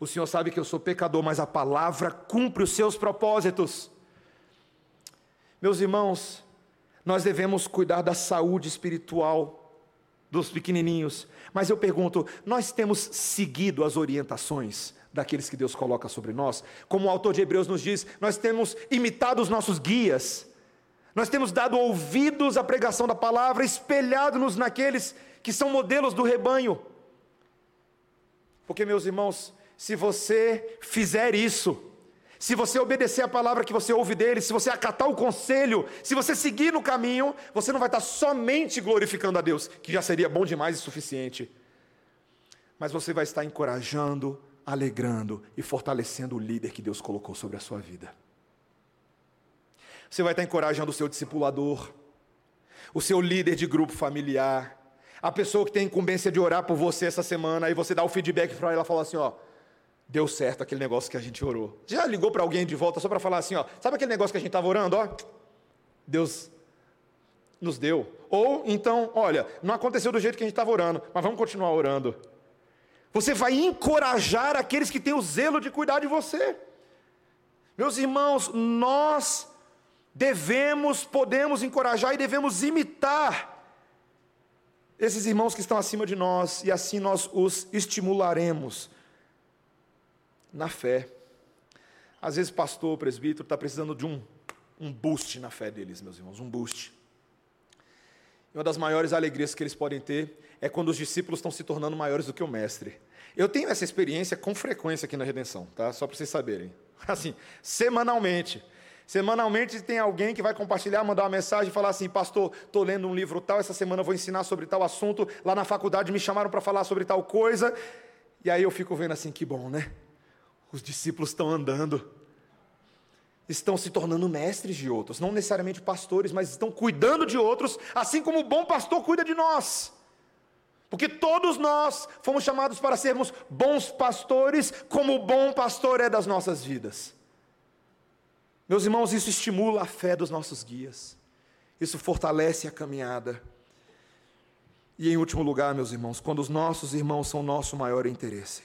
[SPEAKER 1] O Senhor sabe que eu sou pecador, mas a palavra cumpre os seus propósitos. Meus irmãos, nós devemos cuidar da saúde espiritual dos pequenininhos. Mas eu pergunto: nós temos seguido as orientações daqueles que Deus coloca sobre nós. Como o autor de Hebreus nos diz, nós temos imitado os nossos guias, nós temos dado ouvidos à pregação da palavra, espelhado-nos naqueles que são modelos do rebanho. Porque, meus irmãos, se você fizer isso, se você obedecer a palavra que você ouve dele, se você acatar o conselho, se você seguir no caminho, você não vai estar somente glorificando a Deus, que já seria bom demais e suficiente, mas você vai estar encorajando, alegrando e fortalecendo o líder que Deus colocou sobre a sua vida. Você vai estar encorajando o seu discipulador. o seu líder de grupo familiar, a pessoa que tem incumbência de orar por você essa semana, aí você dá o feedback para ela e fala assim: ó, deu certo aquele negócio que a gente orou. Já ligou para alguém de volta só para falar assim: ó, sabe aquele negócio que a gente estava orando? Ó, Deus nos deu. Ou então, olha, não aconteceu do jeito que a gente estava orando, mas vamos continuar orando. Você vai encorajar aqueles que têm o zelo de cuidar de você. Meus irmãos, nós devemos, podemos encorajar e devemos imitar esses irmãos que estão acima de nós, e assim nós os estimularemos na fé. Às vezes, pastor, presbítero, está precisando de um, um boost na fé deles, meus irmãos, um boost. Uma das maiores alegrias que eles podem ter é quando os discípulos estão se tornando maiores do que o mestre. Eu tenho essa experiência com frequência aqui na Redenção, tá? Só para vocês saberem. Assim, semanalmente. Semanalmente tem alguém que vai compartilhar, mandar uma mensagem e falar assim: Pastor, estou lendo um livro tal, essa semana vou ensinar sobre tal assunto. Lá na faculdade me chamaram para falar sobre tal coisa. E aí eu fico vendo assim: que bom, né? Os discípulos estão andando, estão se tornando mestres de outros, não necessariamente pastores, mas estão cuidando de outros, assim como o bom pastor cuida de nós. Porque todos nós fomos chamados para sermos bons pastores, como o bom pastor é das nossas vidas. Meus irmãos, isso estimula a fé dos nossos guias, isso fortalece a caminhada. E em último lugar, meus irmãos, quando os nossos irmãos são nosso maior interesse,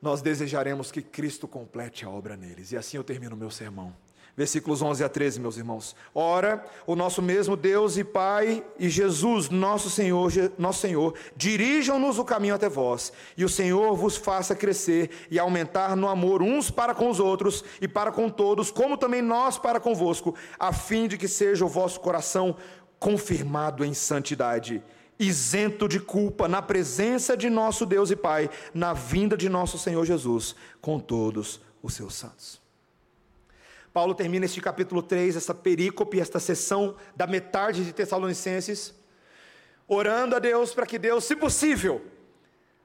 [SPEAKER 1] nós desejaremos que Cristo complete a obra neles. E assim eu termino o meu sermão versículos 11 a 13, meus irmãos. Ora, o nosso mesmo Deus e Pai e Jesus, nosso Senhor, nosso Senhor, dirijam-nos o caminho até vós, e o Senhor vos faça crescer e aumentar no amor uns para com os outros e para com todos, como também nós para convosco, a fim de que seja o vosso coração confirmado em santidade isento de culpa, na presença de nosso Deus e Pai, na vinda de nosso Senhor Jesus, com todos os seus santos. Paulo termina este capítulo 3, essa perícope, esta sessão da metade de Tessalonicenses, orando a Deus para que Deus, se possível,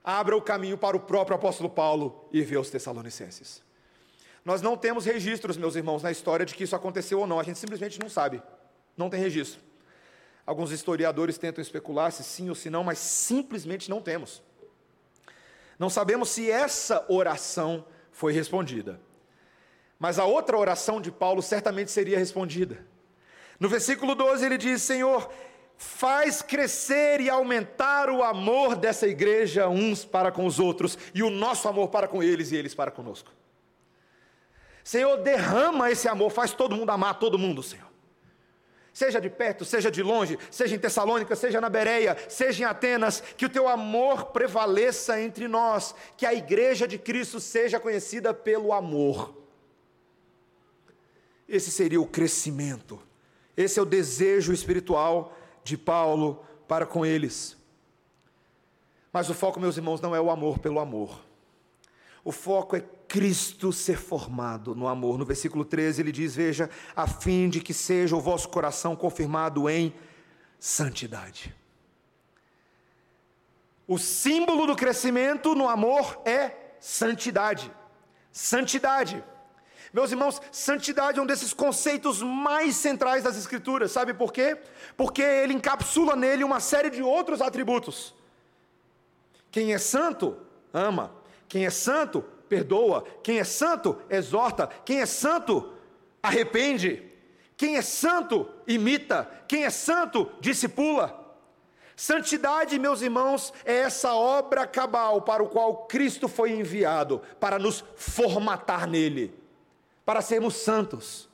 [SPEAKER 1] abra o caminho para o próprio apóstolo Paulo e ver os Tessalonicenses. Nós não temos registros, meus irmãos, na história de que isso aconteceu ou não, a gente simplesmente não sabe, não tem registro. Alguns historiadores tentam especular se sim ou se não, mas simplesmente não temos. Não sabemos se essa oração foi respondida. Mas a outra oração de Paulo certamente seria respondida. No versículo 12 ele diz: Senhor, faz crescer e aumentar o amor dessa igreja uns para com os outros e o nosso amor para com eles e eles para conosco. Senhor, derrama esse amor, faz todo mundo amar todo mundo, Senhor. Seja de perto, seja de longe, seja em Tessalônica, seja na Bereia, seja em Atenas, que o teu amor prevaleça entre nós, que a igreja de Cristo seja conhecida pelo amor. Esse seria o crescimento. Esse é o desejo espiritual de Paulo para com eles. Mas o foco, meus irmãos, não é o amor pelo amor. O foco é Cristo ser formado no amor. No versículo 13 ele diz: Veja, a fim de que seja o vosso coração confirmado em santidade. O símbolo do crescimento no amor é santidade. Santidade. Meus irmãos, santidade é um desses conceitos mais centrais das Escrituras, sabe por quê? Porque ele encapsula nele uma série de outros atributos. Quem é santo, ama. Quem é santo, perdoa. Quem é santo, exorta. Quem é santo, arrepende. Quem é santo, imita. Quem é santo, discipula. Santidade, meus irmãos, é essa obra cabal para o qual Cristo foi enviado, para nos formatar nele para sermos santos.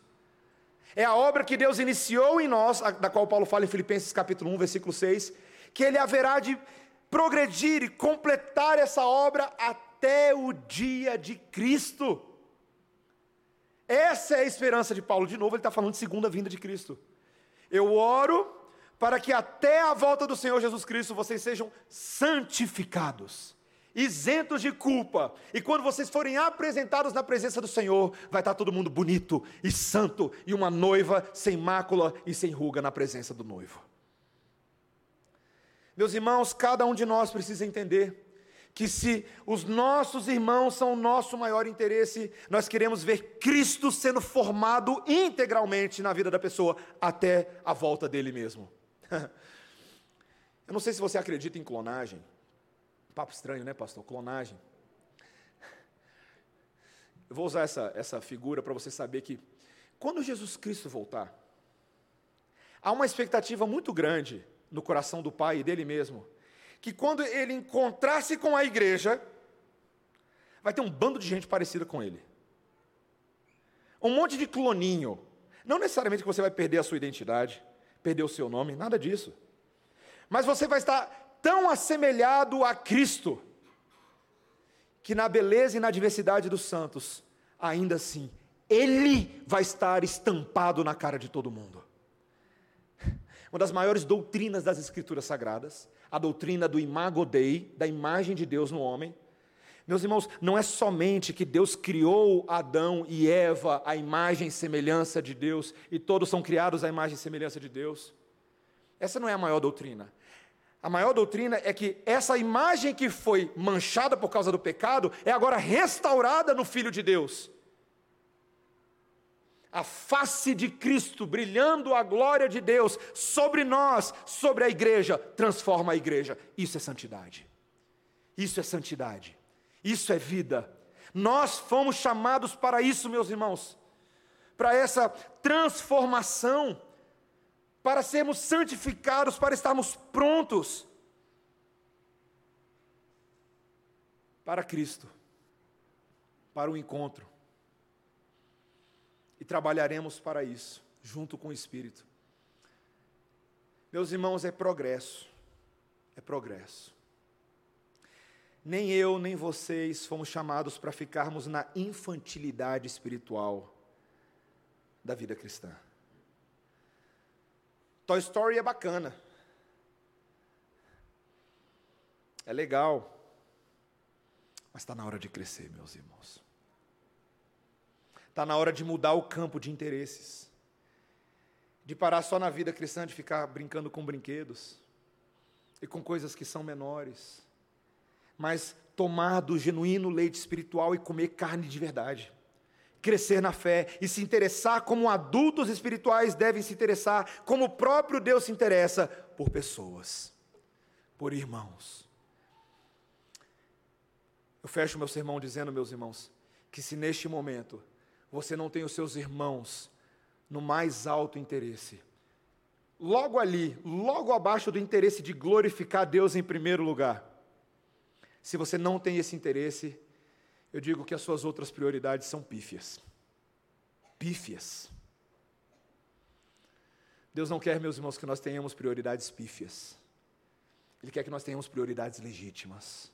[SPEAKER 1] É a obra que Deus iniciou em nós, da qual Paulo fala em Filipenses capítulo 1, versículo 6, que ele haverá de progredir e completar essa obra até o dia de Cristo. Essa é a esperança de Paulo. De novo, ele está falando de segunda vinda de Cristo. Eu oro para que até a volta do Senhor Jesus Cristo vocês sejam santificados isentos de culpa. E quando vocês forem apresentados na presença do Senhor, vai estar todo mundo bonito e santo, e uma noiva sem mácula e sem ruga na presença do noivo. Meus irmãos, cada um de nós precisa entender que se os nossos irmãos são o nosso maior interesse, nós queremos ver Cristo sendo formado integralmente na vida da pessoa até a volta dele mesmo. Eu não sei se você acredita em clonagem. Papo estranho, né, pastor? Clonagem. Eu vou usar essa, essa figura para você saber que quando Jesus Cristo voltar, há uma expectativa muito grande no coração do Pai e dele mesmo, que quando ele encontrar-se com a igreja, vai ter um bando de gente parecida com ele. Um monte de cloninho. Não necessariamente que você vai perder a sua identidade, perder o seu nome, nada disso. Mas você vai estar tão assemelhado a Cristo, que na beleza e na diversidade dos santos, ainda assim, Ele vai estar estampado na cara de todo mundo. Uma das maiores doutrinas das Escrituras Sagradas, a doutrina do imago Dei, da imagem de Deus no homem. Meus irmãos, não é somente que Deus criou Adão e Eva à imagem e semelhança de Deus, e todos são criados à imagem e semelhança de Deus. Essa não é a maior doutrina. A maior doutrina é que essa imagem que foi manchada por causa do pecado é agora restaurada no Filho de Deus. A face de Cristo brilhando a glória de Deus sobre nós, sobre a igreja, transforma a igreja. Isso é santidade. Isso é santidade. Isso é vida. Nós fomos chamados para isso, meus irmãos, para essa transformação para sermos santificados, para estarmos prontos para Cristo, para o encontro. E trabalharemos para isso, junto com o Espírito. Meus irmãos, é progresso, é progresso. Nem eu, nem vocês fomos chamados para ficarmos na infantilidade espiritual da vida cristã. Toy Story é bacana. É legal. Mas está na hora de crescer, meus irmãos. Está na hora de mudar o campo de interesses. De parar só na vida cristã, de ficar brincando com brinquedos e com coisas que são menores. Mas tomar do genuíno leite espiritual e comer carne de verdade crescer na fé e se interessar como adultos espirituais devem se interessar, como o próprio Deus se interessa por pessoas, por irmãos. Eu fecho meu sermão dizendo, meus irmãos, que se neste momento você não tem os seus irmãos no mais alto interesse, logo ali, logo abaixo do interesse de glorificar Deus em primeiro lugar, se você não tem esse interesse, eu digo que as suas outras prioridades são pífias. Pífias. Deus não quer, meus irmãos, que nós tenhamos prioridades pífias. Ele quer que nós tenhamos prioridades legítimas.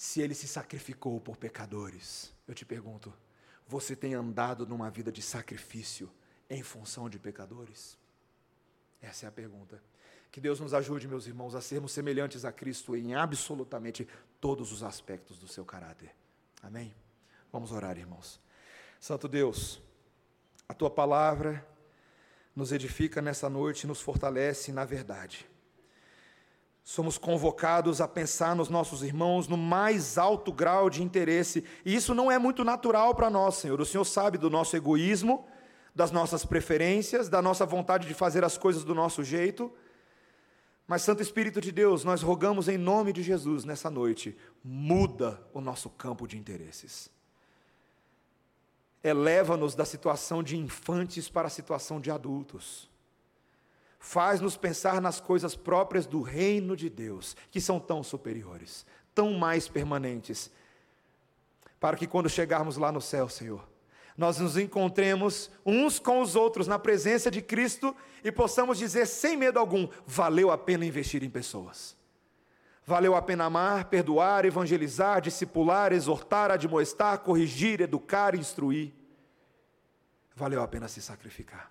[SPEAKER 1] Se ele se sacrificou por pecadores, eu te pergunto, você tem andado numa vida de sacrifício em função de pecadores? Essa é a pergunta. Que Deus nos ajude, meus irmãos, a sermos semelhantes a Cristo em absolutamente todos os aspectos do seu caráter. Amém? Vamos orar, irmãos. Santo Deus, a tua palavra nos edifica nessa noite e nos fortalece na verdade. Somos convocados a pensar nos nossos irmãos no mais alto grau de interesse, e isso não é muito natural para nós, Senhor. O Senhor sabe do nosso egoísmo, das nossas preferências, da nossa vontade de fazer as coisas do nosso jeito. Mas, Santo Espírito de Deus, nós rogamos em nome de Jesus nessa noite, muda o nosso campo de interesses. Eleva-nos da situação de infantes para a situação de adultos. Faz-nos pensar nas coisas próprias do reino de Deus, que são tão superiores, tão mais permanentes, para que quando chegarmos lá no céu, Senhor, nós nos encontremos uns com os outros na presença de Cristo e possamos dizer sem medo algum: valeu a pena investir em pessoas. Valeu a pena amar, perdoar, evangelizar, discipular, exortar, admoestar, corrigir, educar, instruir. Valeu a pena se sacrificar.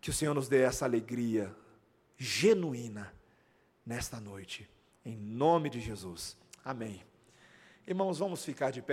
[SPEAKER 1] Que o Senhor nos dê essa alegria genuína nesta noite, em nome de Jesus. Amém. Irmãos, vamos ficar de pé.